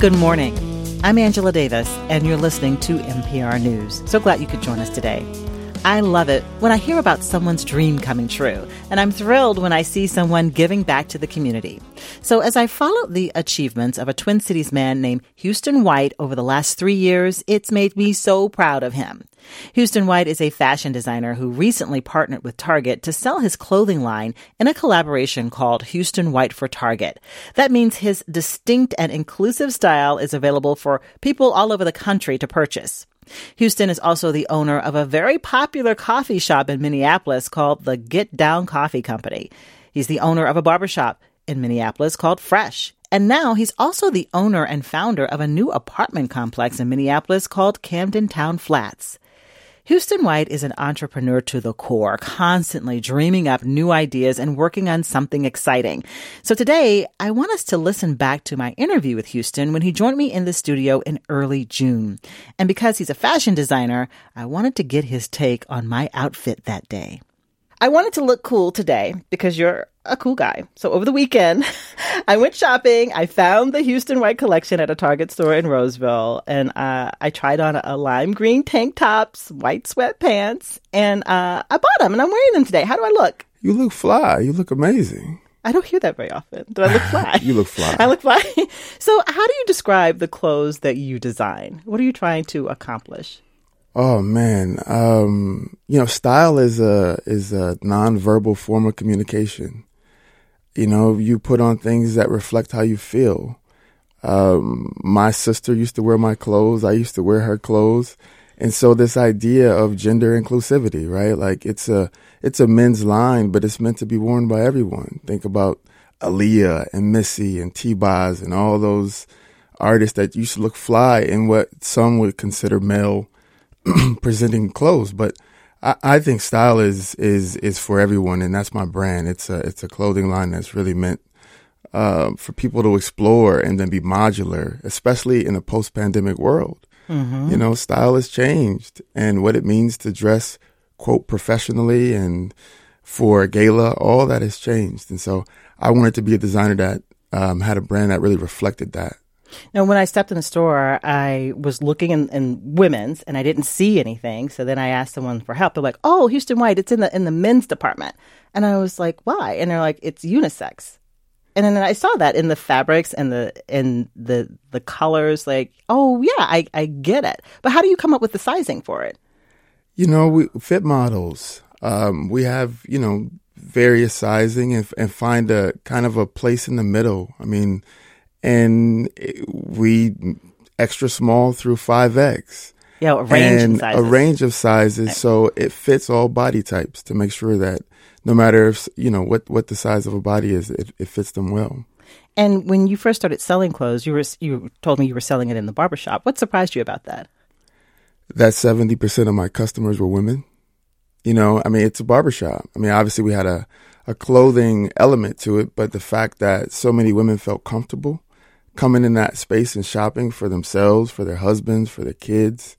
Good morning. I'm Angela Davis, and you're listening to MPR News. So glad you could join us today. I love it when I hear about someone's dream coming true, and I'm thrilled when I see someone giving back to the community. So as I follow the achievements of a Twin Cities man named Houston White over the last three years, it's made me so proud of him. Houston White is a fashion designer who recently partnered with Target to sell his clothing line in a collaboration called Houston White for Target. That means his distinct and inclusive style is available for people all over the country to purchase. Houston is also the owner of a very popular coffee shop in Minneapolis called the Get Down Coffee Company. He's the owner of a barbershop in Minneapolis called Fresh. And now he's also the owner and founder of a new apartment complex in Minneapolis called Camden Town Flats. Houston White is an entrepreneur to the core, constantly dreaming up new ideas and working on something exciting. So today, I want us to listen back to my interview with Houston when he joined me in the studio in early June. And because he's a fashion designer, I wanted to get his take on my outfit that day. I wanted to look cool today because you're a cool guy. So over the weekend, I went shopping. I found the Houston White collection at a Target store in Roseville, and uh, I tried on a, lime green tank tops, white sweatpants, and uh, I bought them, and I'm wearing them today. How do I look? You look fly. You look amazing. I don't hear that very often. Do I look fly? you look fly. I look fly. so, how do you describe the clothes that you design? What are you trying to accomplish? Oh man, um, you know, style is a is a nonverbal form of communication. You know, you put on things that reflect how you feel. Um, my sister used to wear my clothes. I used to wear her clothes, and so this idea of gender inclusivity, right? Like it's a it's a men's line, but it's meant to be worn by everyone. Think about Aaliyah and Missy and T-Boz and all those artists that used to look fly in what some would consider male presenting clothes, but I, I, think style is is is for everyone, and that's my brand. It's a it's a clothing line that's really meant uh, for people to explore and then be modular, especially in a post pandemic world. Mm-hmm. You know, style has changed, and what it means to dress quote professionally and for a gala, all that has changed. And so, I wanted to be a designer that um, had a brand that really reflected that. Now, when I stepped in the store, I was looking in, in, women's and I didn't see anything. So then I asked someone for help. They're like, "Oh, Houston White, it's in the in the men's department." And I was like, "Why?" And they're like, "It's unisex." And then I saw that in the fabrics and the in the the colors. Like, oh yeah, I I get it. But how do you come up with the sizing for it? You know, we fit models. Um, we have you know various sizing and, and find a kind of a place in the middle. I mean and we extra small through 5X. Yeah, a range and a range of sizes, so it fits all body types to make sure that no matter if you know what what the size of a body is, it, it fits them well. And when you first started selling clothes, you were you told me you were selling it in the barbershop. What surprised you about that? That seventy percent of my customers were women. You know, I mean, it's a barbershop. I mean, obviously we had a a clothing element to it, but the fact that so many women felt comfortable coming in that space and shopping for themselves, for their husbands, for their kids.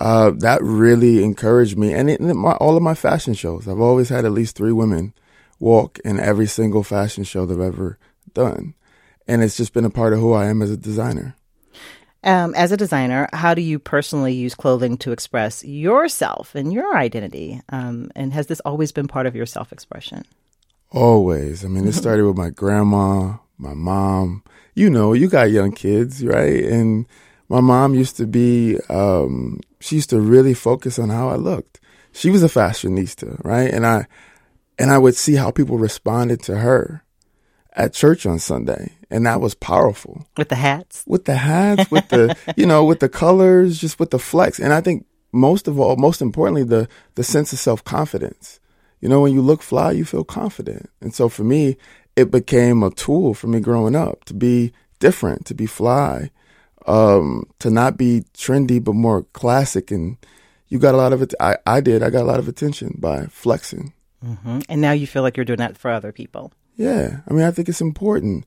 Uh, that really encouraged me. And in my, all of my fashion shows, I've always had at least three women walk in every single fashion show they've ever done. And it's just been a part of who I am as a designer. Um, as a designer, how do you personally use clothing to express yourself and your identity? Um, and has this always been part of your self expression? Always. I mean, it started with my grandma, my mom, you know, you got young kids, right? And my mom used to be, um, she used to really focus on how I looked. She was a fashionista, right? And I, and I would see how people responded to her at church on Sunday. And that was powerful. With the hats? With the hats, with the, you know, with the colors, just with the flex. And I think most of all, most importantly, the, the sense of self confidence. You know, when you look fly, you feel confident. And so for me, it became a tool for me growing up to be different, to be fly, um, to not be trendy, but more classic. And you got a lot of it. I, I did. I got a lot of attention by flexing. Mm-hmm. And now you feel like you're doing that for other people. Yeah. I mean, I think it's important.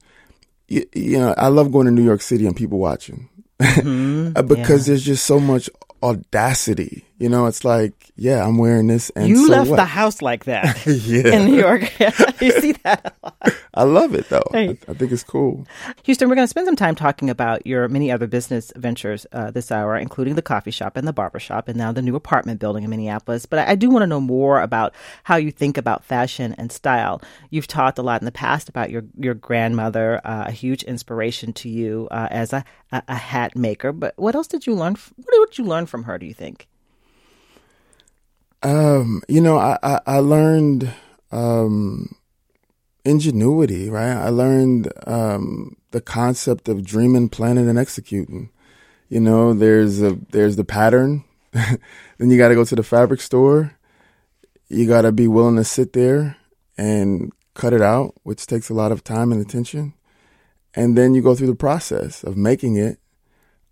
You, you know, I love going to New York City and people watching mm-hmm. because yeah. there's just so much audacity. You know, it's like, yeah, I'm wearing this, and you so left what? the house like that yeah, in New York. you see that a lot. I love it though. Hey. I, I think it's cool. Houston, we're going to spend some time talking about your many other business ventures uh, this hour, including the coffee shop and the barber shop, and now the new apartment building in Minneapolis. But I, I do want to know more about how you think about fashion and style. You've talked a lot in the past about your your grandmother, uh, a huge inspiration to you uh, as a, a a hat maker. But what else did you learn? f- What did you learn from her? Do you think? Um, you know, I, I, I learned um, ingenuity, right? I learned um, the concept of dreaming, planning, and executing. You know, there's a there's the pattern. then you got to go to the fabric store. You got to be willing to sit there and cut it out, which takes a lot of time and attention. And then you go through the process of making it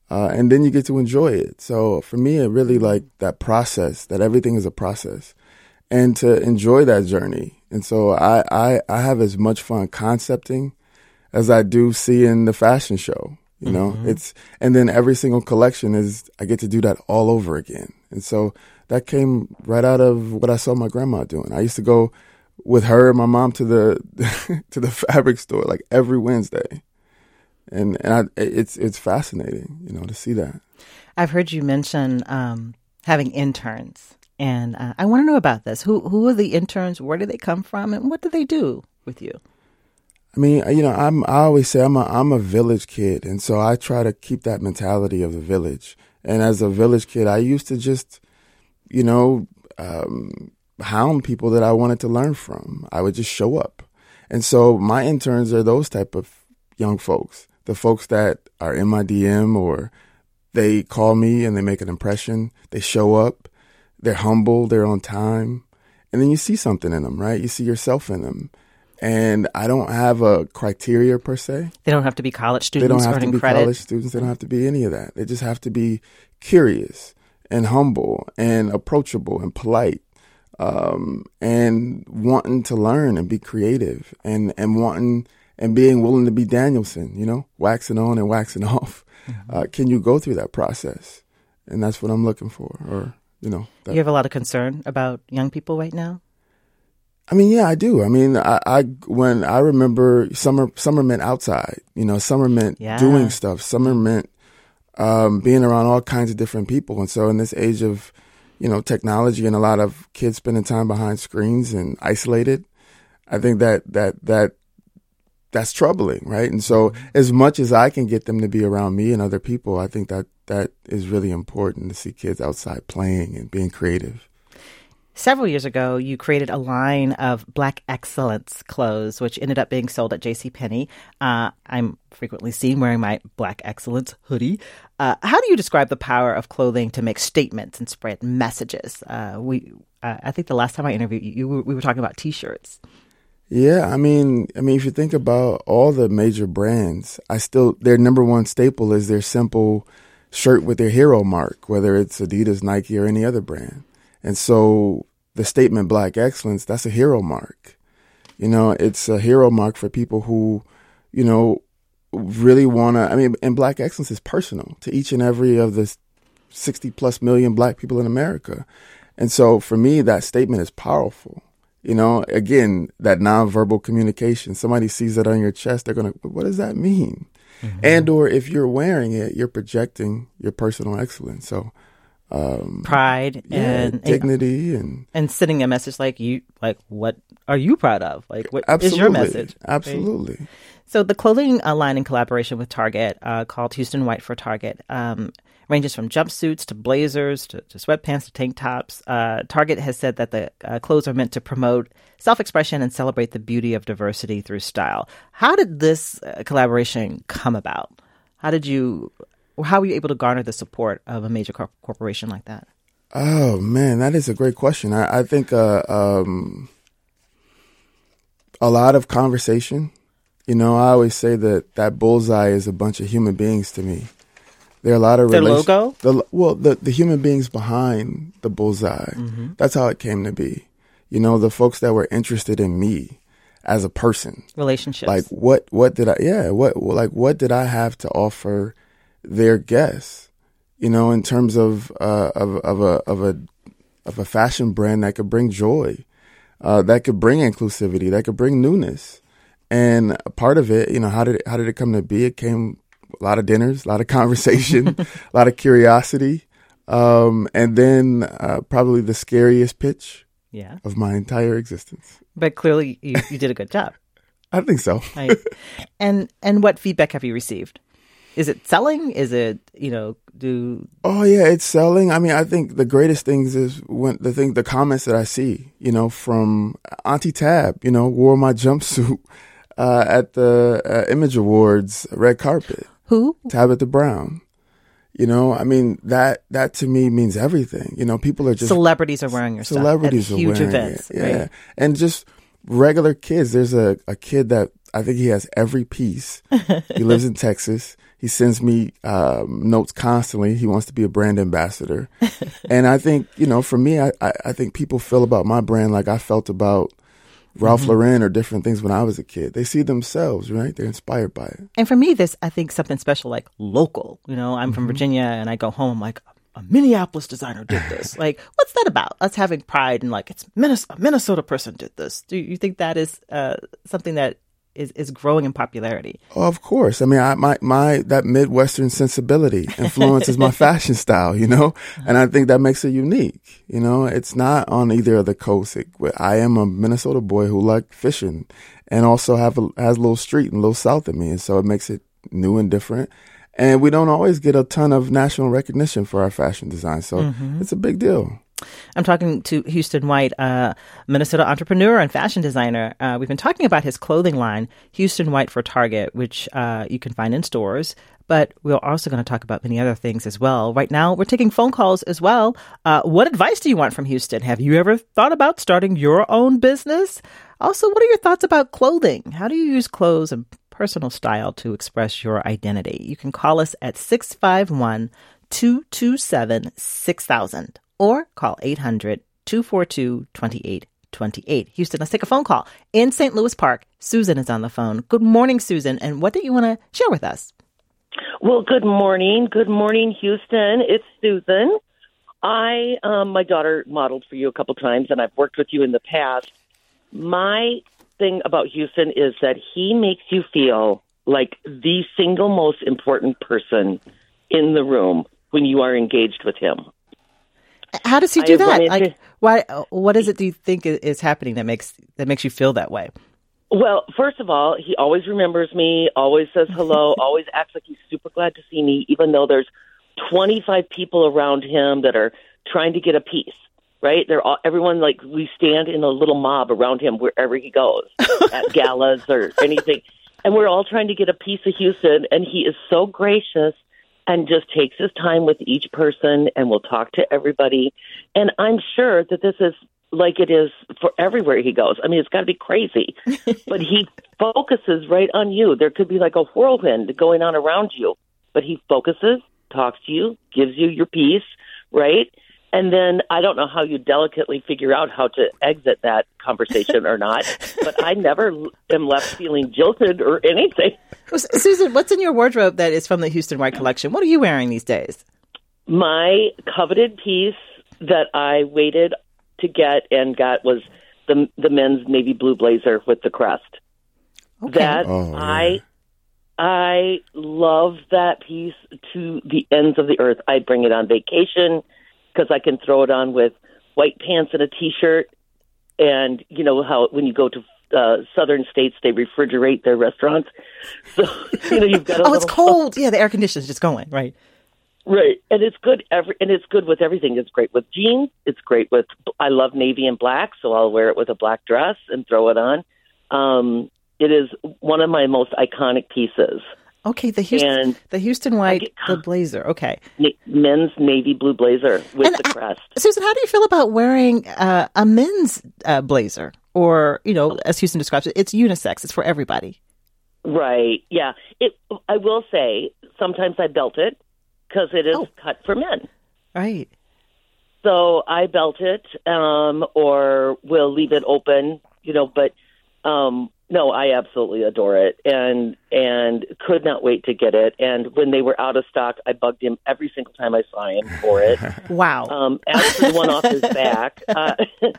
uh, and then you get to enjoy it. So for me, it really like that process, that everything is a process, and to enjoy that journey. And so I I, I have as much fun concepting as I do seeing the fashion show. You know, it's and then every single collection is I get to do that all over again. And so that came right out of what I saw my grandma doing. I used to go with her and my mom to the to the fabric store like every Wednesday and and I, it's it's fascinating, you know, to see that. I've heard you mention um, having interns, and uh, I want to know about this. Who who are the interns? Where do they come from, and what do they do with you? I mean, you know, I'm I always say I'm a I'm a village kid, and so I try to keep that mentality of the village. And as a village kid, I used to just, you know, um, hound people that I wanted to learn from. I would just show up, and so my interns are those type of young folks, the folks that are in my DM or they call me and they make an impression. They show up, they're humble, they're on time, and then you see something in them, right? You see yourself in them. And I don't have a criteria per se. They don't have to be college students. They don't have to be credit. college students. They don't have to be any of that. They just have to be curious and humble and approachable and polite um, and wanting to learn and be creative and, and wanting and being willing to be Daniel-san, you know, waxing on and waxing off. Uh, can you go through that process? And that's what I'm looking for. Or, you know, that, You have a lot of concern about young people right now. I mean, yeah, I do. I mean, I, I when I remember summer, summer meant outside. You know, summer meant Yeah. doing stuff. Summer meant um, being around all kinds of different people. And so, in this age of, you know, technology and a lot of kids spending time behind screens and isolated, I think that that that that's troubling, right? And so, as much as I can get them to be around me and other people, I think that that is really important to see kids outside playing and being creative. Several years ago, you created a line of Black Excellence clothes, which ended up being sold at JCPenney. Uh, I'm frequently seen wearing my Black Excellence hoodie. Uh, how do you describe the power of clothing to make statements and spread messages? Uh, we, uh, I think the last time I interviewed you, you we were talking about T-shirts. Yeah, I mean, I mean, if you think about all the major brands, I still their number one staple is their simple shirt with their hero mark, whether it's Adidas, Nike, or any other brand. And so the statement "Black Excellence" that's a hero mark. You know, it's a hero mark for people who, you know, really want to. I mean, and Black Excellence is personal to each and every of the sixty plus million Black people in America. And so for me, that statement is powerful. You know, again, that nonverbal communication. Somebody sees that on your chest, they're gonna, what does that mean? And or if you're wearing it, you're projecting your personal excellence. So, um, Pride yeah, and, and dignity and and sending a message like you, like what are you proud of? Like what is absolutely, your message? right? absolutely. So the clothing uh, line in collaboration with Target, uh, called Houston White for Target, um, ranges from jumpsuits to blazers to, to sweatpants to tank tops. Uh, Target has said that the uh, clothes are meant to promote self-expression and celebrate the beauty of diversity through style. How did this uh, collaboration come about? How did you? How were you able to garner the support of a major corp- corporation like that? Oh man, that is a great question. I, I think uh, um, a lot of conversation. You know, I always say that that bullseye is a bunch of human beings to me. There are a lot of Their relation- logo? The well, the the human beings behind the bullseye. Mm-hmm. That's how it came to be. You know, the folks that were interested in me as a person. Relationships. Like what what did I yeah, what like what did I have to offer their guests? you know, in terms of uh, of of a of a of a fashion brand that could bring joy, uh, that could bring inclusivity, that could bring newness. And part of it, you know, how did it, how did it come to be? It came a lot of dinners, a lot of conversation, a lot of curiosity, um, and then uh, probably the scariest pitch Yeah. of my entire existence. But clearly you, you did a good job. I think so. Right. and and what feedback have you received? Is it selling? Is it, you know, do Oh yeah, it's selling. I mean, I think the greatest things is when the thing, the comments that I see, you know, from Auntie Tab, you know, wore my jumpsuit uh, at the uh, Image Awards red carpet. Who? Tabitha Brown. You know, I mean that that to me means everything. You know, people are just Celebrities are wearing your celebrities stuff are at huge events. it. Yeah, Right? and just regular kids. There's a a kid that I think he has every piece. he lives in Texas. He sends me um, notes constantly. He wants to be a brand ambassador, and I think you know, for me, I, I I think people feel about my brand like I felt about Ralph Mm-hmm. Lauren or different things when I was a kid. They see themselves, right? They're inspired by it. And for me, this I think something special like local. You know, I'm from Virginia, and I go home. I'm like, a Minneapolis designer did this. like, what's that about? Us having pride and like it's Minnesota, a Minnesota person did this. Do you think that is uh, something that is is growing in popularity? Oh, of course. I mean, I, my my that Midwestern sensibility influences my fashion style, you know, uh-huh. and I think that makes it unique. You know, it's not on either of the coasts. It, I am a Minnesota boy who like fishing, and also have a, has a little street and a little south of me, and so it makes it new and different. And we don't always get a ton of national recognition for our fashion design, so mm-hmm. it's a big deal. I'm talking to Houston White, uh, Minnesota entrepreneur and fashion designer. Uh, we've been talking about his clothing line, Houston White for Target, which uh, you can find in stores. But we're also going to talk about many other things as well. Right now, we're taking phone calls as well. Uh, what advice do you want from Houston? Have you ever thought about starting your own business? Also, what are your thoughts about clothing? How do you use clothes and personal style to express your identity? You can call us at 651 227 6000 or call 800 242 2828. Houston, let's take a phone call. In St. Louis Park, Susan is on the phone. Good morning, Susan. And what do you want to share with us? Well, good morning. Good morning, Houston. It's Susan. I, um, my daughter modeled for you a couple times, and I've worked with you in the past. My thing about Houston is that he makes you feel like the single most important person in the room when you are engaged with him. How does he do have that? Like, why? What is it? Do you think is happening that makes that makes you feel that way? Well, first of all, he always remembers me, always says hello, always acts like he's super glad to see me, even though there's 25 people around him that are trying to get a piece. Right? They're all everyone like we stand in a little mob around him wherever he goes, at galas or anything, and we're all trying to get a piece of Houston. And he is so gracious and just takes his time with each person and will talk to everybody. And I'm sure that this is like it is for everywhere he goes. I mean, it's got to be crazy, but he focuses right on you. There could be like a whirlwind going on around you, but he focuses, talks to you, gives you your piece, right? And then I don't know how you delicately figure out how to exit that conversation or not, but I never am left feeling jilted or anything. Well, Susan, what's in your wardrobe that is from the Houston White collection? What are you wearing these days? my coveted piece that I waited to get and got was the the men's navy blue blazer with the crest. Okay. That Oh. I I love that piece to the ends of the earth. I bring it on vacation because I can throw it on with white pants and a t-shirt. And you know how when you go to uh, southern states, they refrigerate their restaurants. So you know you've got oh, it's cold. Yeah, the air conditioner's just going right. Right, and it's good. Every and it's good with everything. It's great with jeans. It's great with. I love navy and black, so I'll wear it with a black dress and throw it on. Um, it is one of my most iconic pieces. Okay, the Houston, And the Houston White, get- the blazer. Okay, men's navy blue blazer with And the I- crest. Susan, how do you feel about wearing uh, a men's uh, blazer, or you know, as Houston describes it, it's unisex. It's for everybody. Right. Yeah. It. I will say sometimes I belt it because it is Oh. cut for men. Right. So I belt it, um, or we'll leave it open, you know. But um, no, I absolutely adore it, and and could not wait to get it. And when they were out of stock, I bugged him every single time I saw him for it. wow. Um, asked for the one off his back. Uh,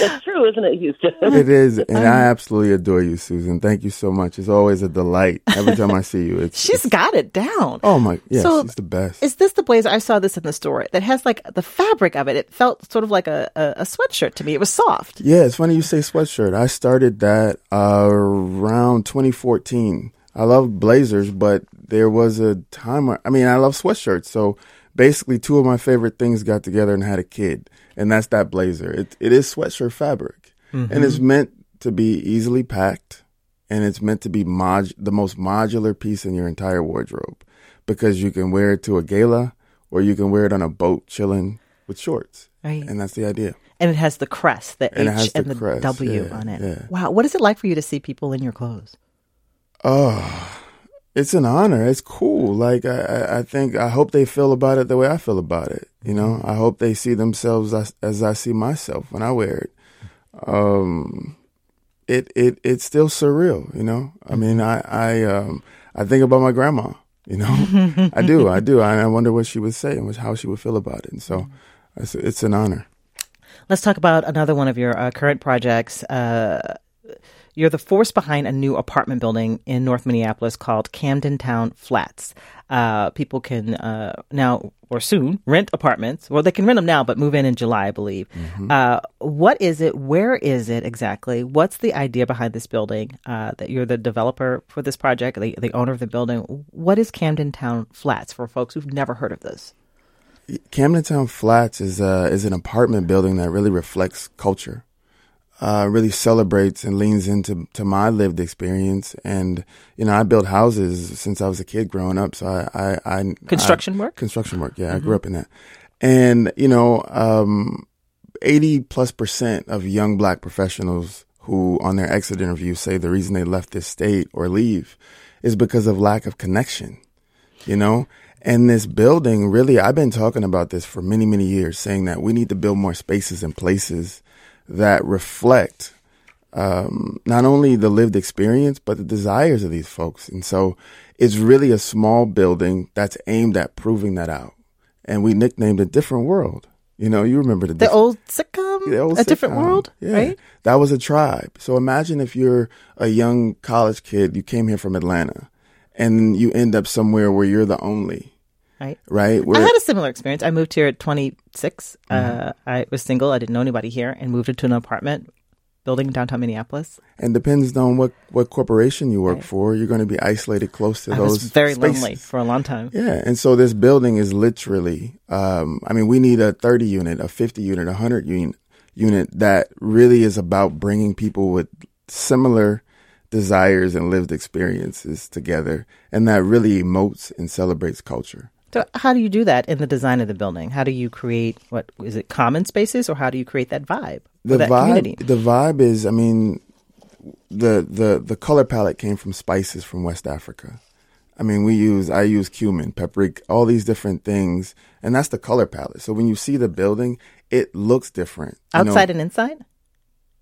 that's true, isn't it, Houston? It is, and I absolutely adore you, Susan. Thank you so much. It's always a delight every time I see you. It's, She's it's, got it down. oh my, yeah, So, she's the best. Is this the blazer? I saw this in the store that has like the fabric of it. It felt sort of like a, a, a sweatshirt to me. It was soft. Yeah, it's funny you say sweatshirt. I started that uh, around 2014. I love blazers, but there was a time where, I mean, I love sweatshirts. So basically, two of my favorite things got together and had a kid, and that's that blazer. It, it is sweatshirt fabric, and mm-hmm. it's meant to be easily packed, and it's meant to be mod- the most modular piece in your entire wardrobe because you can wear it to a gala or you can wear it on a boat chilling with shorts. Right. And that's the idea. And it has the crest, the And H the and the crest, W yeah, on it. yeah. Wow. What is it like for you to see people in your clothes? Oh, it's an honor. It's cool. Like I, I- think I hope they feel about it the way I feel about it. You know, I hope they see themselves as, as I see myself when I wear it. Um, it it it's still surreal. You know, I mean, I I um I think about my grandma. You know, I do, I do. I, I wonder what she would say and how she would feel about it. And so, it's, it's an honor. Let's talk about another one of your uh, current projects. Uh, you're the force behind a new apartment building in North Minneapolis called Camden Town Flats. Uh, people can uh, now or soon rent apartments. Well, they can rent them now, but move in in July, I believe. Uh, what is it? Where is it exactly? What's the idea behind this building? Uh, that you're the developer for this project, the, the owner of the building. What is Camden Town Flats for folks who've never heard of this? Camden Town Flats is uh, is an apartment building that really reflects culture, uh, really celebrates and leans into to my lived experience. And you know, I built houses since I was a kid growing up, so I, I, I Construction I- work? construction work. Yeah, I grew up in that. And you know, um, eighty plus percent of young black professionals who, on their exit interview, say the reason they left this state or leave is because of lack of connection you know? And this building, really, I've been talking about this for many, many years, saying that we need to build more spaces and places that reflect um, not only the lived experience, but the desires of these folks. And so it's really a small building that's aimed at proving that out. And we nicknamed it Different World. You know, you remember the, The diff- old sitcom, the old a different world, Yeah. right? That was a tribe. So imagine if you're a young college kid, you came here from Atlanta, and you end up somewhere where you're the only, Right. right? I had a similar experience. I moved here at 26. Mm-hmm. Uh, I was single. I didn't know anybody here and moved into an apartment building in downtown Minneapolis. and depends on what what corporation you work for, you're going to be isolated close to I those. was very spaces. lonely for a long time. Yeah, and so this building is literally. Um, I mean, we need a 30 unit, a 50 unit, a 100 unit unit that really is about bringing people with similar desires and lived experiences together, and that really emotes and celebrates culture. So, how do you do that in the design of the building? How do you create what is it common spaces, or how do you create that vibe, the that vibe community? the vibe is i mean the the the color palette came from spices from west africa i mean we use i use cumin paprika all these different things and that's the color palette so when you see the building it looks different you know, Outside and inside.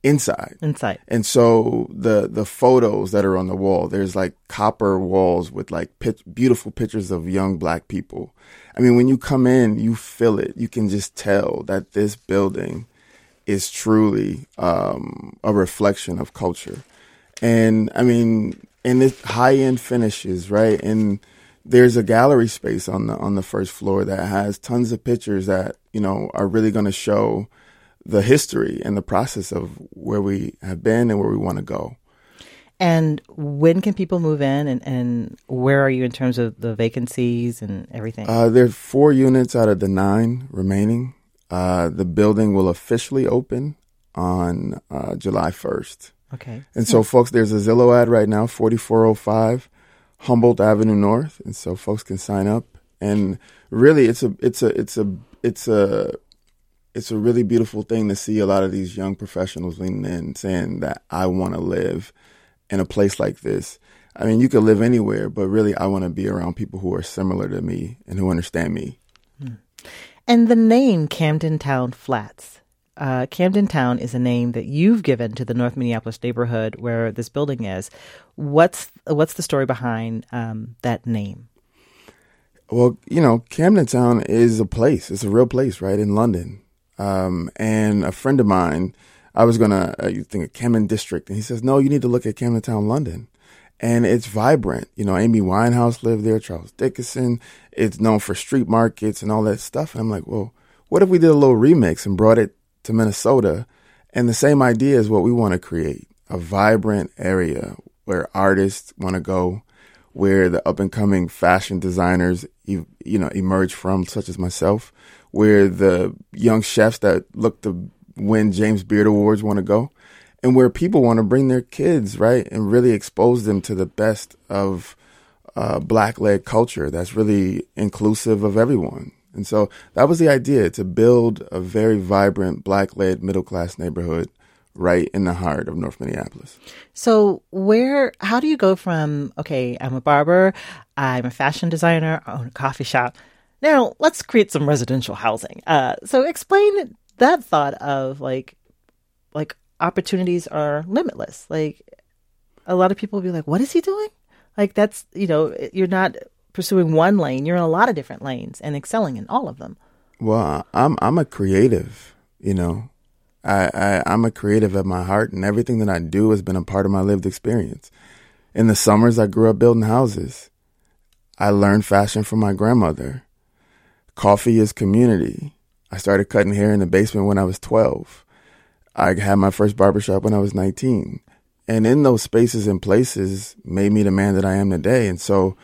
Inside Inside. and so the the photos that are on the wall, there's like copper walls with like beautiful pictures of young black people. I mean, when you come in, you feel it. You can just tell that this building is truly um, a reflection of culture. And I mean, and it's high end finishes, right? And there's a gallery space on the on the first floor that has tons of pictures that you know are really going to show the history and the process of where we have been and where we want to go. And when can people move in, and, and where are you in terms of the vacancies and everything? Uh, are four units out of the nine remaining. Uh, the building will officially open on uh, July 1st. okay. And so, folks, there's a Zillow ad right now, 4405 Humboldt Avenue North, and so folks can sign up. And really, it's a it's a it's a it's a it's a really beautiful thing to see a lot of these young professionals leaning in, saying that I want to live in a place like this. I mean, you could live anywhere, but really, I want to be around people who are similar to me and who understand me. And the name Camden Town Flats. uh, Camden Town is a name that you've given to the North Minneapolis neighborhood where this building is. What's what's the story behind um, that name? Well, you know, Camden Town is a place. It's a real place, right in London. Um, and a friend of mine, I was gonna uh, you think of Camden District, and he says, "No, you need to look at Camden Town, London." And it's vibrant. You know, Amy Winehouse lived there, Charles Dickinson. It's known for street markets and all that stuff. And I'm like, well, what if we did a little remix and brought it to Minnesota? And the same idea is what we want to create a vibrant area where artists want to go, where the up and coming fashion designers, you know, emerge from, such as myself, where the young chefs that look to win James Beard Awards want to go, and where people want to bring their kids, right, and really expose them to the best of uh, black led culture that's really inclusive of everyone. And so that was the idea to build a very vibrant black led middle class neighborhood right in the heart of North Minneapolis. So, where, how do you go from, okay, I'm a barber, I'm a fashion designer, I own a coffee shop. Now, let's create some residential housing. Uh, so, explain that thought of like, like opportunities are limitless. Like, a lot of people will be like, what is he doing? Like, that's, you know, you're not pursuing one lane, you're in a lot of different lanes and excelling in all of them. Well, I'm I'm a creative, you know. I, I I'm a creative at my heart, and everything that I do has been a part of my lived experience. In the summers, I grew up building houses. I learned fashion from my grandmother. Coffee is community. I started cutting hair in the basement when I was 12. I had my first barbershop when I was 19. And in those spaces and places made me the man that I am today. And so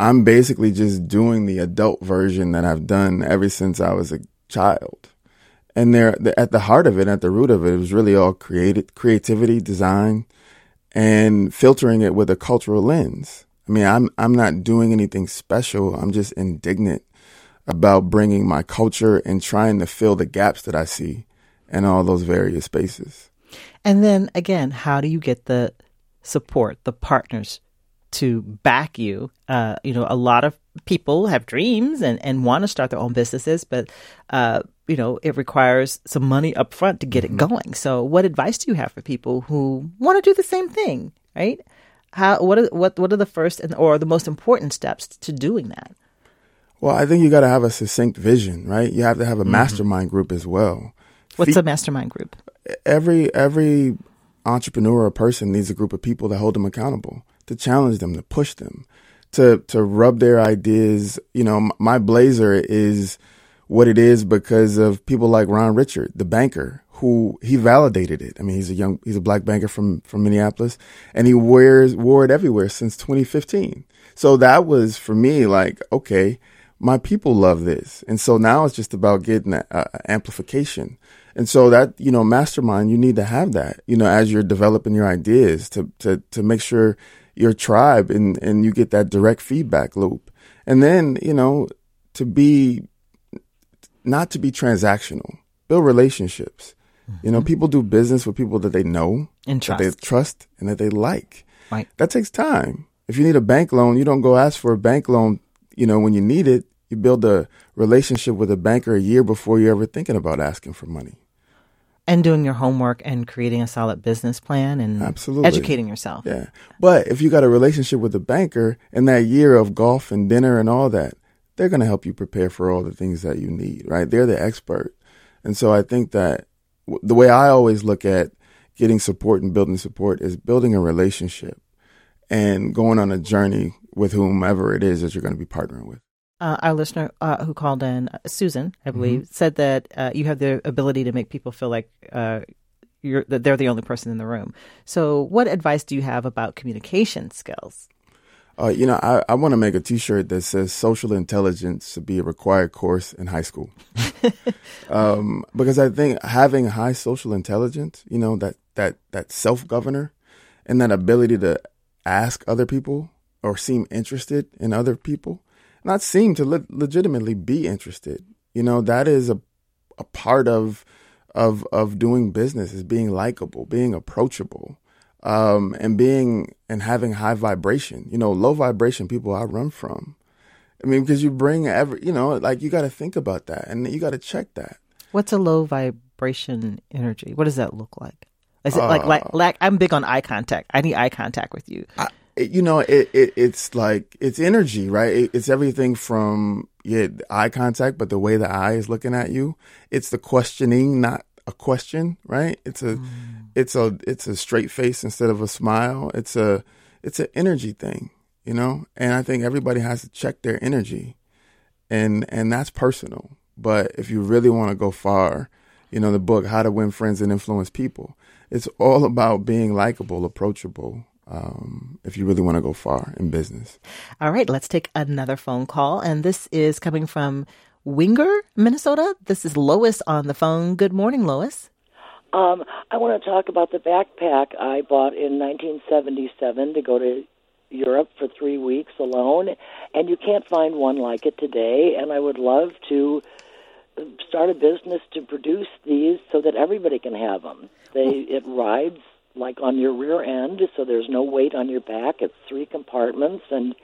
I'm basically just doing the adult version that I've done ever since I was a child and they're, at the heart of it, at the root of it, it was really all created creativity, design, and filtering it with a cultural lens. I mean, I'm I'm not doing anything special. I'm just indignant about bringing my culture and trying to fill the gaps that I see in all those various spaces. And then again, how do you get the support, the partners to back you? Uh, you know, a lot of people have dreams and, and want to start their own businesses, but uh, you know, it requires some money up front to get mm-hmm. it going. So, what advice do you have for people who want to do the same thing, right? How what are what what are the first and or the most important steps to doing that? Well, I think you got to have a succinct vision, right? You have to have a mm-hmm. mastermind group as well. What's Fe- a mastermind group? Every every entrepreneur or person needs a group of people to hold them accountable, to challenge them, to push them, to to rub their ideas. You know, my blazer is what it is because of people like Ron Richard, the banker, who he validated it. I mean, he's a young, he's a black banker from, from Minneapolis and he wears, wore it everywhere since 2015. So that was for me like, okay, my people love this. And so now it's just about getting that uh, amplification. And so that, you know, mastermind, you need to have that, you know, as you're developing your ideas to, to, to make sure your tribe and, and you get that direct feedback loop. And then, you know, to be not to be transactional. Build relationships. Mm-hmm. You know, mm-hmm. people do business with people that they know, and trust. that they trust, and that they like. Right. That takes time. If you need a bank loan, you don't go ask for a bank loan. You know, when you need it, you build a relationship with a banker a year before you're ever thinking about asking for money. And doing your homework and creating a solid business plan and Absolutely. educating yourself. Yeah. But if you got a relationship with a banker in that year of golf and dinner and all that, they're going to help you prepare for all the things that you need, right? They're the expert. And so I think that w- the way I always look at getting support and building support is building a relationship and going on a journey with whomever it is that you're going to be partnering with. Uh, our listener uh, who called in, uh, Susan, I believe, mm-hmm. said that uh, you have the ability to make people feel like uh, you're that they're the only person in the room. So, what advice do you have about communication skills? Uh, you know, I, I want to make a T-shirt that says "Social Intelligence should be a required course in high school," um, because I think having high social intelligence, you know, that that that self governor, and that ability to ask other people or seem interested in other people, not seem to le- legitimately be interested. You know, that is a a part of of of doing business is being likable, being approachable um, and being and having high vibration. You know, low vibration people I run from. I mean, because you bring every, you know, like you got to think about that and you got to check that. What's a low vibration? energy? What does that look like? Is it uh, like like like I'm big on eye contact. I need eye contact with you. I, you know, it, it it's like it's energy, right? It, it's everything from yeah, eye contact, but the way the eye is looking at you. It's the questioning, not a question, right? It's a mm. it's a it's a straight face instead of a smile. It's a it's an energy thing, you know? And I think everybody has to check their energy. And and that's personal. But if you really want to go far, you know, the book How to Win Friends and Influence People, it's all about being likable, approachable, um, if you really want to go far in business. All right, let's take another phone call. And this is coming from Winger, Minnesota. This is Lois on the phone. Good morning, Lois. Um, I want to talk about the backpack I bought in 1977 to go to Europe for three weeks alone, and you can't find one like it today. And I would love to start a business to produce these so that everybody can have them. They it rides like on your rear end, so there's no weight on your back. It's three compartments, and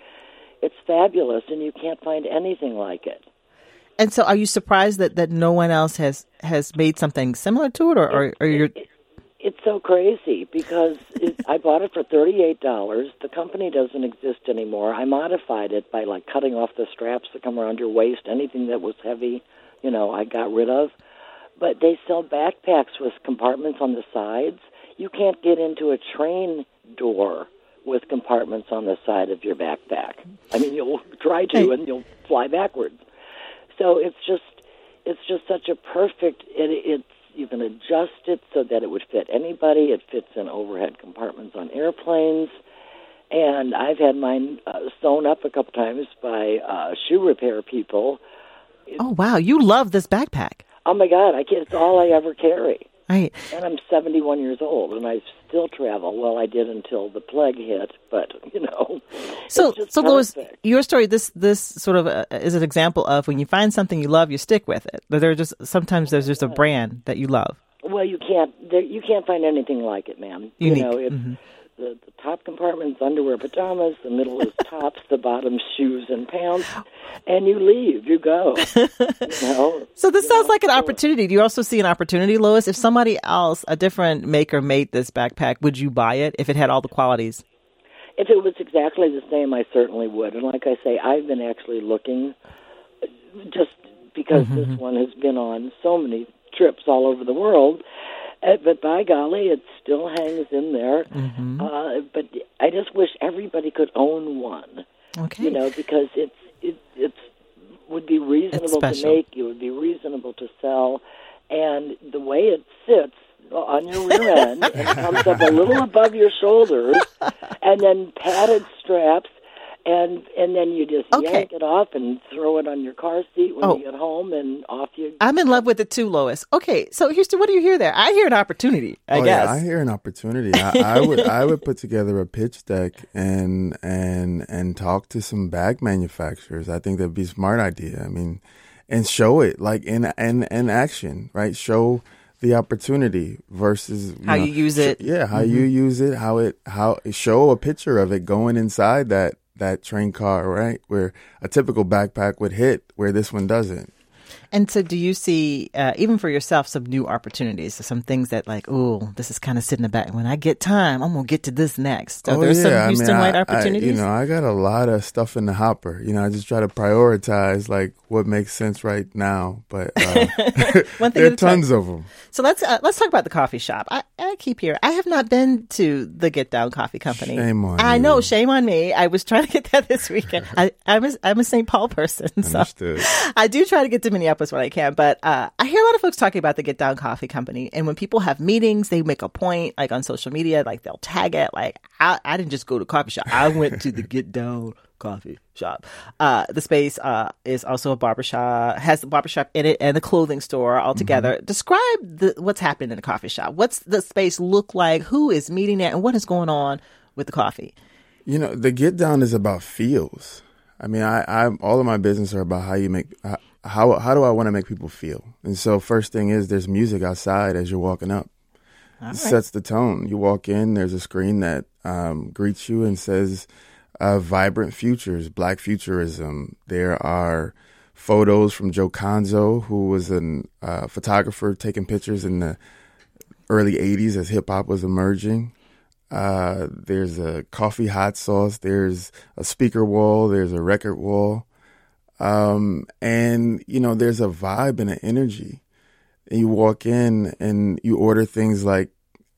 it's fabulous, and you can't find anything like it. And so, are you surprised that, that no one else has, has made something similar to it, or, or, or you're? It, it's so crazy because it, I bought it for thirty eight dollars. The company doesn't exist anymore. I modified it by like cutting off the straps that come around your waist. Anything that was heavy, you know, I got rid of. But they sell backpacks with compartments on the sides you can't get into a train door with compartments on the side of your backpack. I mean, you'll try to, and you'll fly backwards. So it's just, it's just such a perfect. It, it's you can adjust it so that it would fit anybody. It fits in overhead compartments on airplanes, and I've had mine uh, sewn up a couple times by uh, shoe repair people. Oh wow, you love this backpack! Oh my God, I can't, it's all I ever carry. Right. And I'm 71 years old, and I still travel. Well, I did until the plague hit, but you know. So, so Lois, your story. This this sort of uh, is an example of when you find something you love, you stick with it. But there are just sometimes there's just a brand that you love. Well, you can't there, you can't find anything like it, ma'am. Unique. You know, it's, mm-hmm the, the top compartment's underwear, pajamas. The middle is tops. The bottom shoes and pants. And you leave. You go. you know? So this you sounds know? like an opportunity. Do you also see an opportunity, Lois? If somebody else, a different maker, made this backpack, would you buy it if it had all the qualities? If it was exactly the same, I certainly would. And like I say, I've been actually looking, just because mm-hmm. this one has been on so many trips all over the world uh, but by golly, it still hangs in there. Mm-hmm. Uh, but I just wish everybody could own one. Okay. You know, because it's it it's would be reasonable to make. It would be reasonable to sell, and the way it sits on your rear end it comes up a little above your shoulders, and then padded straps and and then you just okay. yank it off and throw it on your car seat when oh. you get home, and off you. I'm in love with it too, Lois. Okay, so Houston, what do you hear there? I hear an opportunity. I oh, guess yeah, I hear an opportunity. I, I would I would put together a pitch deck and and and talk to some bag manufacturers. I think that'd be a smart idea. I mean, and show it like in in in action, right? Show the opportunity versus you how know, you use it. yeah, how mm-hmm. you use it, how it how show a picture of it going inside that that train car, right? Where a typical backpack would hit, where this one doesn't. And so, do you see, uh, even for yourself, some new opportunities, some things that, like, oh, this is kind of sitting in the back. When I get time, I'm gonna get to this next. Are oh, there yeah. some Houston I mean, opportunities? I, you know, I got a lot of stuff in the hopper. You know, I just try to prioritize like what makes sense right now. But uh, there are tons time. of them. So let's uh, let's talk about the coffee shop. I, I keep here. I have not been to the Get Down Coffee Company. Shame on I you. know, shame on me. I was trying to get that this weekend. I, I'm a, I'm a St. Paul person, so Understood. I do try to get to Minneapolis when I can. But uh, I hear a lot of folks talking about the Get Down Coffee Company, and when people have meetings, they make a point, like on social media, like they'll tag it. Like I, I didn't just go to coffee shop; I went to the Get Down Coffee Shop. Uh, the space uh, is also a barbershop, has the barbershop in it and the clothing store all together. Mm-hmm. Describe the, what's happening in the coffee shop. What's the space look like? Who is meeting there, and what is going on with the coffee? You know, the Get Down is about feels. I mean, I, I all of my business are about how you make how how do I want to make people feel? And so first thing is there's music outside as you're walking up. Right. Sets the tone. You walk in, there's a screen that um, greets you and says uh, vibrant futures, black futurism. There are photos from Joe Conzo, who was a uh, photographer taking pictures in the early 80s as hip hop was emerging. Uh, there's a coffee hot sauce. There's a speaker wall. There's a record wall. Um, and, you know, there's a vibe and an energy. And you walk in and you order things like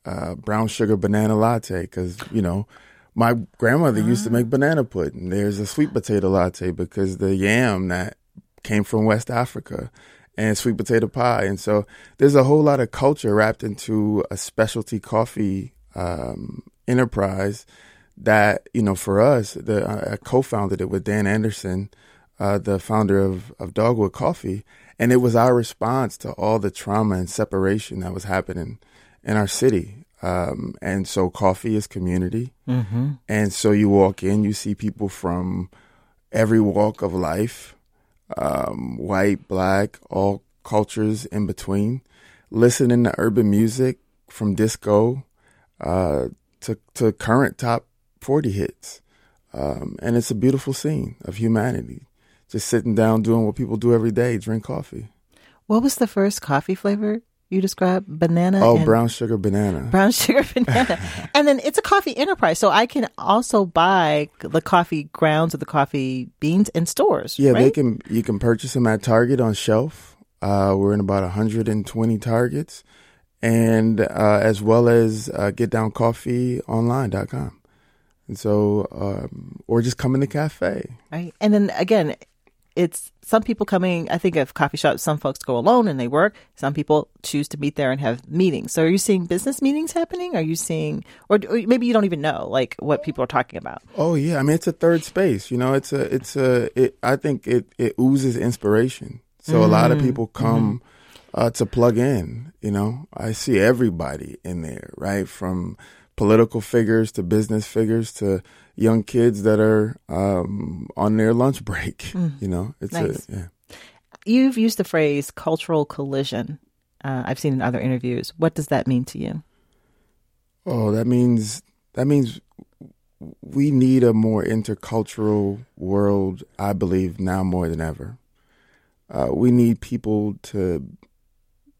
uh, brown sugar banana latte because, you know, my grandmother used to make banana pudding. There's a sweet potato latte because the yam that came from West Africa and sweet potato pie. And so there's a whole lot of culture wrapped into a specialty coffee um, enterprise that, you know, for us, the, I co-founded it with Dan Anderson, uh, the founder of, of Dogwood Coffee. And it was our response to all the trauma and separation that was happening in our city. Um, and so coffee is community. Mm-hmm. And so you walk in, you see people from every walk of life, um, white, black, all cultures in between, listening to urban music from disco uh, to, to current top 40 hits. Um, and it's a beautiful scene of humanity. Just sitting down, doing what people do every day, drink coffee. What was the first coffee flavor you described banana. Oh, brown sugar banana. Brown sugar banana. and then it's a coffee enterprise. So I can also buy the coffee grounds or the coffee beans in stores. Yeah, right? they can. You can purchase them at Target on shelf. Uh, we're in about 120 Targets, and uh, as well as uh, getdowncoffeeonline.com. And so, um, or just come in the cafe. Right. And then again, it's some people coming. I think of coffee shops. Some folks go alone and they work. Some people choose to meet there and have meetings. So, are you seeing business meetings happening? Are you seeing, or, or, maybe you don't even know like what people are talking about? Oh yeah, I mean it's a third space. You know, it's a, it's a. It, I think it it oozes inspiration. So mm-hmm. a lot of mm-hmm. people come mm-hmm. uh, to plug in. You know, I see everybody in there, right? From political figures to business figures to young kids that are um, on their lunch break. Mm. You know, it's nice. a, yeah. You've used the phrase cultural collision. Uh, I've seen in other interviews. What does that mean to you? Oh, that means that means we need a more intercultural world. I believe now more than ever. Uh, we need people to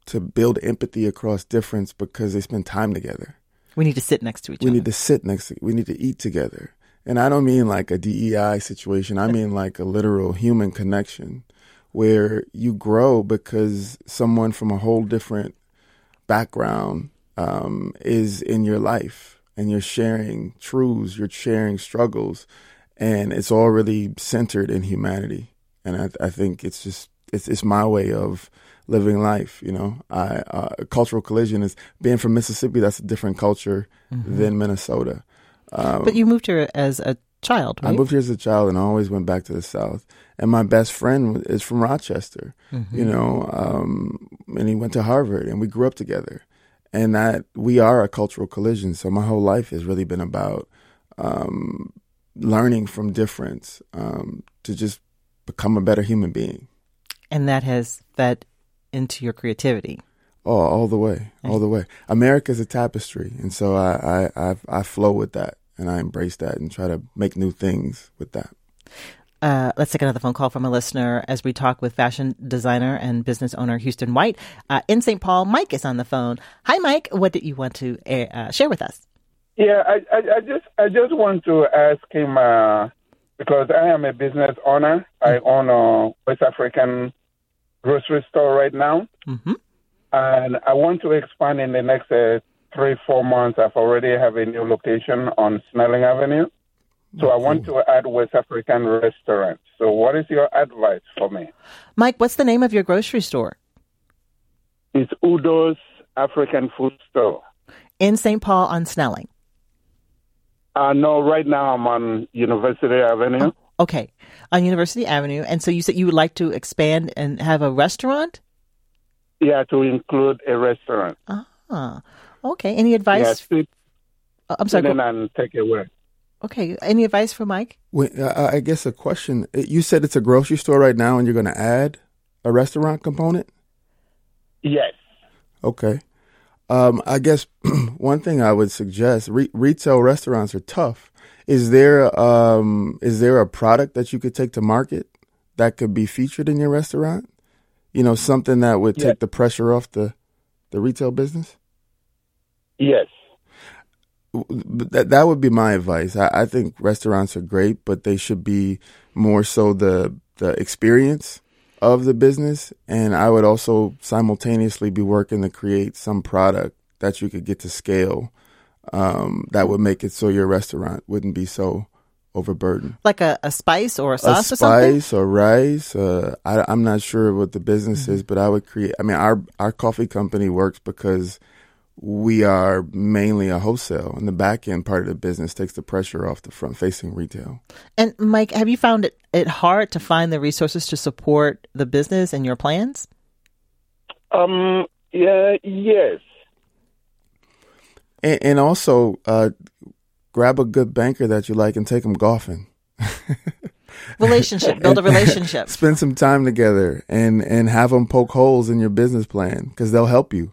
to build empathy across difference because they spend time together. We need to sit next to each we other. We need to sit next to. We need to eat together. And I don't mean like a DEI situation. I mean like a literal human connection where you grow because someone from a whole different background um, is in your life and you're sharing truths, you're sharing struggles, and it's all really centered in humanity. And I, I think it's just it's it's my way of living life. You know, I uh, cultural collision is being from Mississippi. That's a different culture mm-hmm. than Minnesota. Um, but you moved here as a child, right? I moved here as a child and I always went back to the South. And my best friend is from Rochester, mm-hmm. you know, um, and he went to Harvard and we grew up together. And that we are a cultural collision. So my whole life has really been about um, learning from difference um, to just become a better human being. And that has fed into your creativity. Oh, all the way, all the way. America's a tapestry, and so I, I, I, I flow with that and I embrace that and try to make new things with that. Uh, let's take another phone call from a listener as we talk with fashion designer and business owner Houston White uh, in St. Paul. Mike is on the phone. Hi, Mike. What did you want to uh, share with us? Yeah, I, I, I, just I just want to ask him uh, because I am a business owner. I mm-hmm. own a West African grocery store right now, mm-hmm. and I want to expand in the next uh, three, four months, I've already have a new location on Snelling Avenue. So I want to add West African restaurant. So what is your advice for me? Mike, what's the name of your grocery store? It's Udo's African Food Store. In St. Paul on Snelling? Uh, no, right now I'm on University Avenue. Oh, okay, on University Avenue. And so you said you would like to expand and have a restaurant? Yeah, to include a restaurant. Ah. Okay. Any advice? Yeah, sit, uh, I'm sorry. Sit and take it away. Okay. Any advice for Mike? Wait, uh, I guess a question. You said it's a grocery store right now, and you're going to add a restaurant component. Yes. Okay. Um, I guess one thing I would suggest: re- retail restaurants are tough. Is there um, is there a product that you could take to market that could be featured in your restaurant? You know, something that would take the pressure off the the retail business? Yes. That that would be my advice. I, I think restaurants are great, but they should be more so the the experience of the business. And I would also simultaneously be working to create some product that you could get to scale um, that would make it so your restaurant wouldn't be so overburdened. Like a, a spice or a sauce a or something? spice or rice. Uh, I, I'm not sure what the business Mm-hmm. is, but I would create. I mean, our our coffee company works because we are mainly a wholesale, and the back end part of the business takes the pressure off the front facing retail. And Mike, have you found it, it hard to find the resources to support the business and your plans? Um. Yeah. Yes. And, and also, uh, grab a good banker that you like and take them golfing. Relationship, build a relationship. Spend some time together and and have them poke holes in your business plan because they'll help you.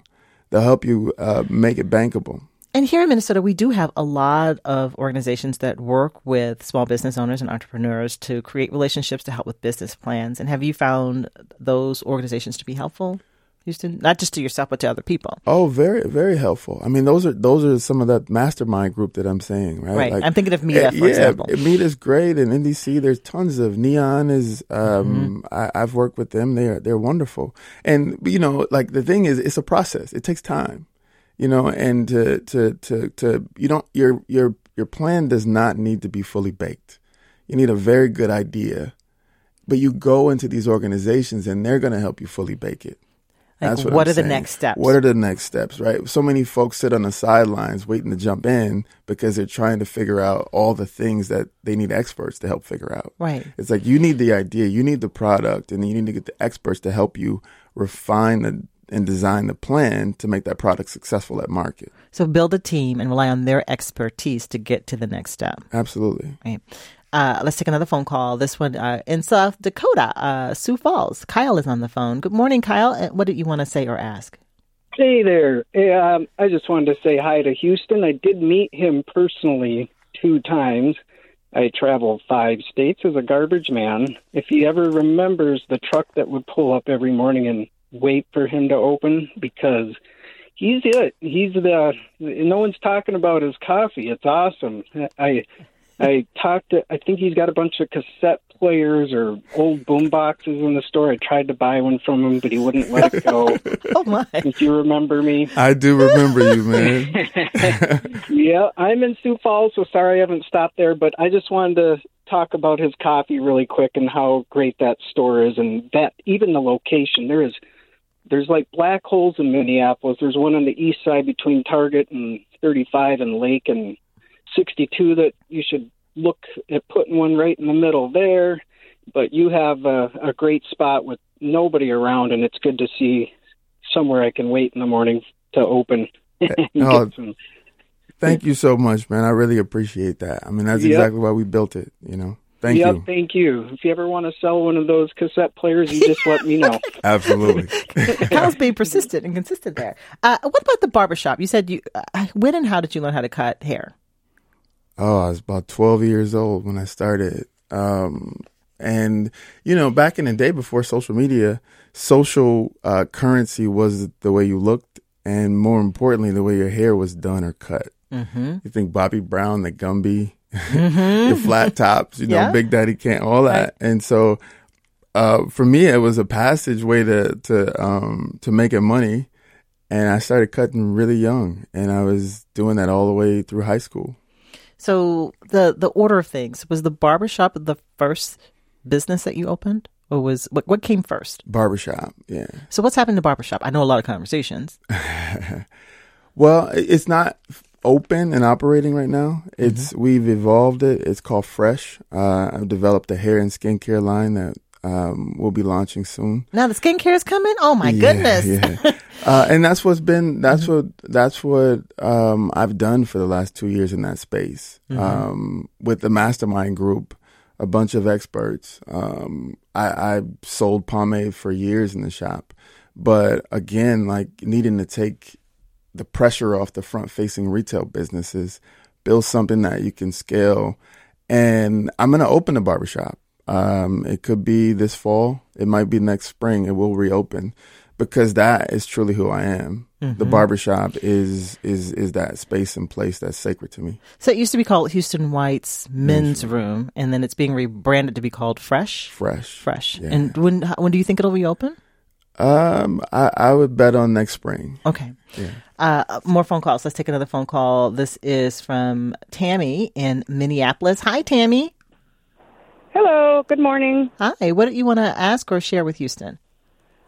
They'll help you uh, make it bankable. And here in Minnesota, we do have a lot of organizations that work with small business owners and entrepreneurs to create relationships to help with business plans. And have you found those organizations to be helpful, Houston? Not just to yourself, but to other people. Oh, very very helpful. I mean, those are those are some of that mastermind group that I'm saying, right? Right. I'm thinking of MEDA, for yeah, example. MEDA's great, and NDC. There's tons of Neon is. Um, Mm-hmm. I, I've worked with them. They're they're wonderful, and you know, like the thing is, it's a process. It takes time, you know, and to to to to you don't your your your plan does not need to be fully baked. You need a very good idea, but you go into these organizations, and they're going to help you fully bake it. Like, That's what, what, are the next steps? What are the next steps, right? So many folks sit on the sidelines waiting to jump in because they're trying to figure out all the things that they need experts to help figure out. Right. It's like you need the idea, you need the product, and then you need to get the experts to help you refine the, and design the plan to make that product successful at market. So build a team and rely on their expertise to get to the next step. Absolutely. Right. Uh, let's take another phone call. This one uh, in South Dakota, uh, Sioux Falls. Kyle is on the phone. Good morning, Kyle. Uh, What did you want to say or ask? Hey there. Um, I just wanted to say hi to Houston. I did meet him personally two times. I traveled five states as a garbage man. If he ever remembers the truck that would pull up every morning and wait for him to open, because he's it. He's the. No one's talking about his coffee. It's awesome. I. I talked to, I think he's got a bunch of cassette players or old boom boxes in the store. I tried to buy one from him, but he wouldn't let it go. Oh my! if you remember me. I do remember you, man. yeah, I'm in Sioux Falls, so sorry I haven't stopped there, but I just wanted to talk about his coffee really quick and how great that store is and that even the location. There is there's like black holes in Minneapolis. There's one on the east side between Target and 35 and Lake and 62 that you should look at putting one right in the middle there. But you have a, a great spot with nobody around, and it's good to see somewhere I can wait in the morning to open. and Oh, get some Thank you so much, man. I really appreciate that. I mean, that's Yep. exactly why we built it, you know. Thank yep, you. thank you. If you ever want to sell one of those cassette players, you just let me know. Absolutely. Kyle's being persistent and consistent there. Uh, what about the barbershop? You said you. Uh, when and how did you learn how to cut hair? Oh, I was about 12 years old when I started. Um, and, you know, back in the day before social media, social uh, currency was the way you looked, and more importantly, the way your hair was done or cut. Mm-hmm. You think Bobby Brown, the Gumby, your flat tops, you know, Yeah. Big Daddy Kane, all that. And so uh, for me, it was a passageway to, to, um, to making money. And I started cutting really young, and I was doing that all the way through high school. So the the order of things was the barbershop the first business that you opened, or was what what came first? Barbershop, yeah. So what's happened to barbershop? I know a lot of conversations. Well, it's not open and operating right now. It's we've evolved it. It's called Fresh. Uh, I've developed a hair and skincare line that um, we'll be launching soon. Now the skincare is coming. Oh my Yeah, goodness! yeah. uh, and that's what's been that's what that's what um, I've done for the last two years in that space um, with the mastermind group. A bunch of experts. Um, I, I sold pomade for years in the shop, but again, like needing to take the pressure off the front facing retail businesses, build something that you can scale. And I'm going to open a barbershop. Um, it could be this fall. It might be next spring. It will reopen because that is truly who I am. Mm-hmm. The barbershop is is is that space and place that's sacred to me. So it used to be called Houston White's Men's Room, and then it's being rebranded to be called Fresh. Fresh, Fresh. Yeah. And when when do you think it'll reopen? Um, I, I would bet on next spring. Okay. Yeah. Uh, more phone calls. Let's take another phone call. This is from Tammy in Minneapolis. Hi, Tammy. Hello. Good morning. Hi. What do you want to ask or share with Houston?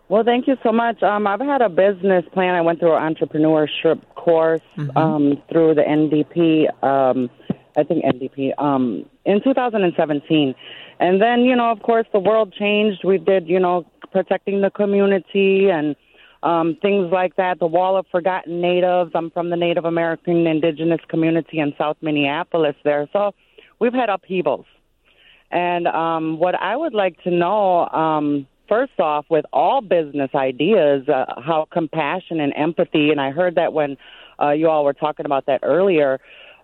Well, thank you so much. Um, I've had a business plan. I went through an entrepreneurship course mm-hmm. um, through the NDP. Um, I think NDP um, in 2017, and then you know, of course, the world changed. We did, you know, protecting the community and um, things like that. The Wall of Forgotten Natives. I'm from the Native American Indigenous community in South Minneapolis there, so we've had upheavals. And um, what I would like to know. Um, first off, with all business ideas, uh, how compassion and empathy, and I heard that when uh, you all were talking about that earlier,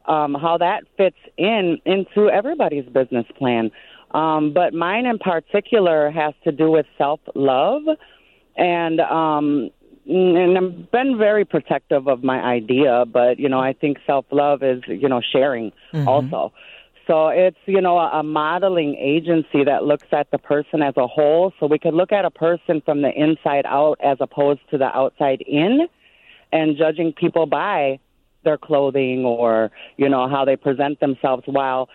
um, how that fits in into everybody's business plan. Um, but mine in particular has to do with self love, and um, and I've been very protective of my idea. But you know, I think self love is you know sharing mm-hmm. also. So it's, you know, a, a modeling agency that looks at the person as a whole. So we could look at a person from the inside out as opposed to the outside in and judging people by their clothing or, you know, how they present themselves while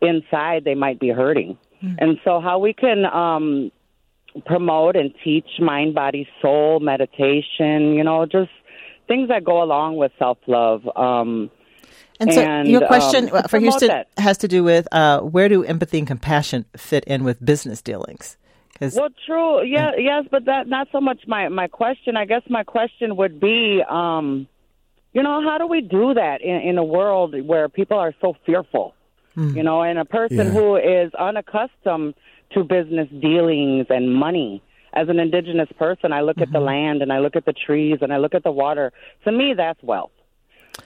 inside they might be hurting. Mm-hmm. And so how we can um promote and teach mind, body, soul, meditation, you know, just things that go along with self love. Um and so and, your question um, for Houston that. has to do with uh, where do empathy and compassion fit in with business dealings? Well, true. Yeah, yes, but that not so much my my question. I guess my question would be, um, you know, how do we do that in, in a world where people are so fearful? Mm. You know, and a person yeah. who is unaccustomed to business dealings and money. As an indigenous person, I look mm-hmm. at the mm-hmm. land and I look at the trees and I look at the water. To me, that's wealth.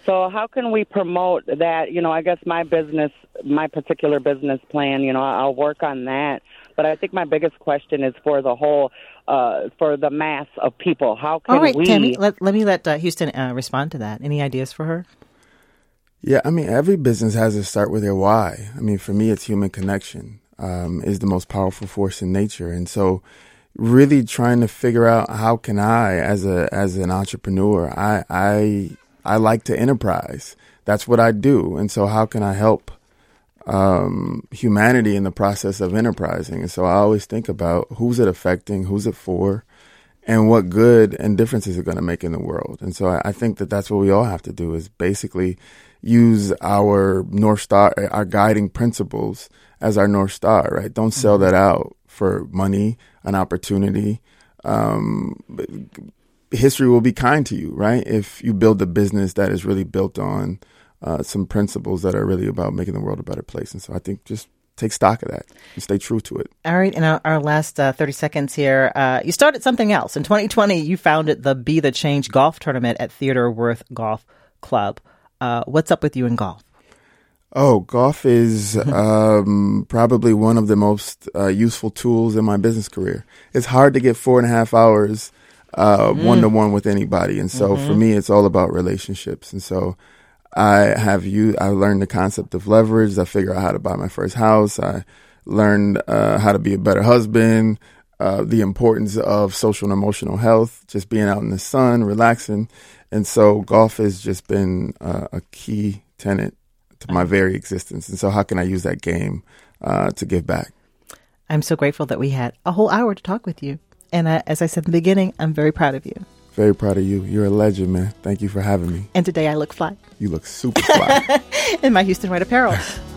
So how can we promote that? You know, I guess my business, my particular business plan, you know, I'll work on that. But I think my biggest question is for the whole, uh, for the mass of people. How can All right, we? Tammy, let, let me let uh, Houston uh, respond to that. Any ideas for her? Yeah, I mean, every business has to start with their why. I mean, for me, it's human connection um, is the most powerful force in nature, and so really trying to figure out how can I, as a as an entrepreneur, I I I like to enterprise. That's what I do. And so, how can I help um, humanity in the process of enterprising? And so, I always think about who's it affecting, who's it for, and what good and difference is it going to make in the world. And so, I, I think that that's what we all have to do is basically use our North Star, our guiding principles as our North Star, right? Don't sell mm-hmm. that out for money, an opportunity. Um, history will be kind to you, right? If you build a business that is really built on uh, some principles that are really about making the world a better place. And so I think just take stock of that and stay true to it. All right. In our, our last uh, 30 seconds here, uh, you started something else. In 2020, you founded the Be the Change golf tournament at Theodore Wirth Golf Club. Uh, what's up with you in golf? Oh, golf is um, probably one of the most uh, useful tools in my business career. It's hard to get four and a half hours one to one with anybody. And so mm-hmm. for me, it's all about relationships. And so I have you, I learned the concept of leverage. I figure out how to buy my first house. I learned uh, how to be a better husband, uh, the importance of social and emotional health, just being out in the sun, relaxing. And so golf has just been uh, a key tenant to my very existence. And so how can I use that game uh, to give back? I'm so grateful that we had a whole hour to talk with you. And I, as I said in the beginning, I'm very proud of you. Very proud of you. You're a legend, man. Thank you for having me. And today I look fly. You look super fly. in my Houston White apparel.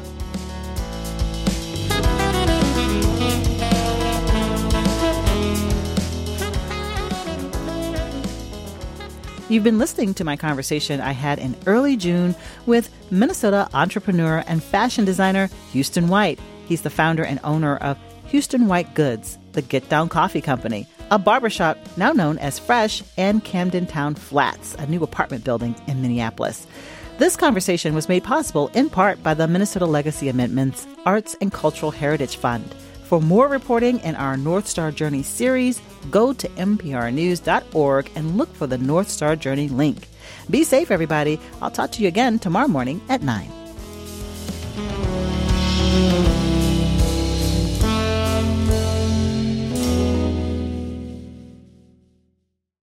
You've been listening to my conversation I had in early June with Minnesota entrepreneur and fashion designer Houston White. He's the founder and owner of Houston White Goods, the Get Down Coffee Company, a barbershop now known as Fresh and Camdentown Flats, a new apartment building in Minneapolis. This conversation was made possible in part by the Minnesota Legacy Amendments Arts and Cultural Heritage Fund. For more reporting in our North Star Journey series, go to mprnews.org and look for the North Star Journey link. Be safe, everybody. I'll talk to you again tomorrow morning at 9.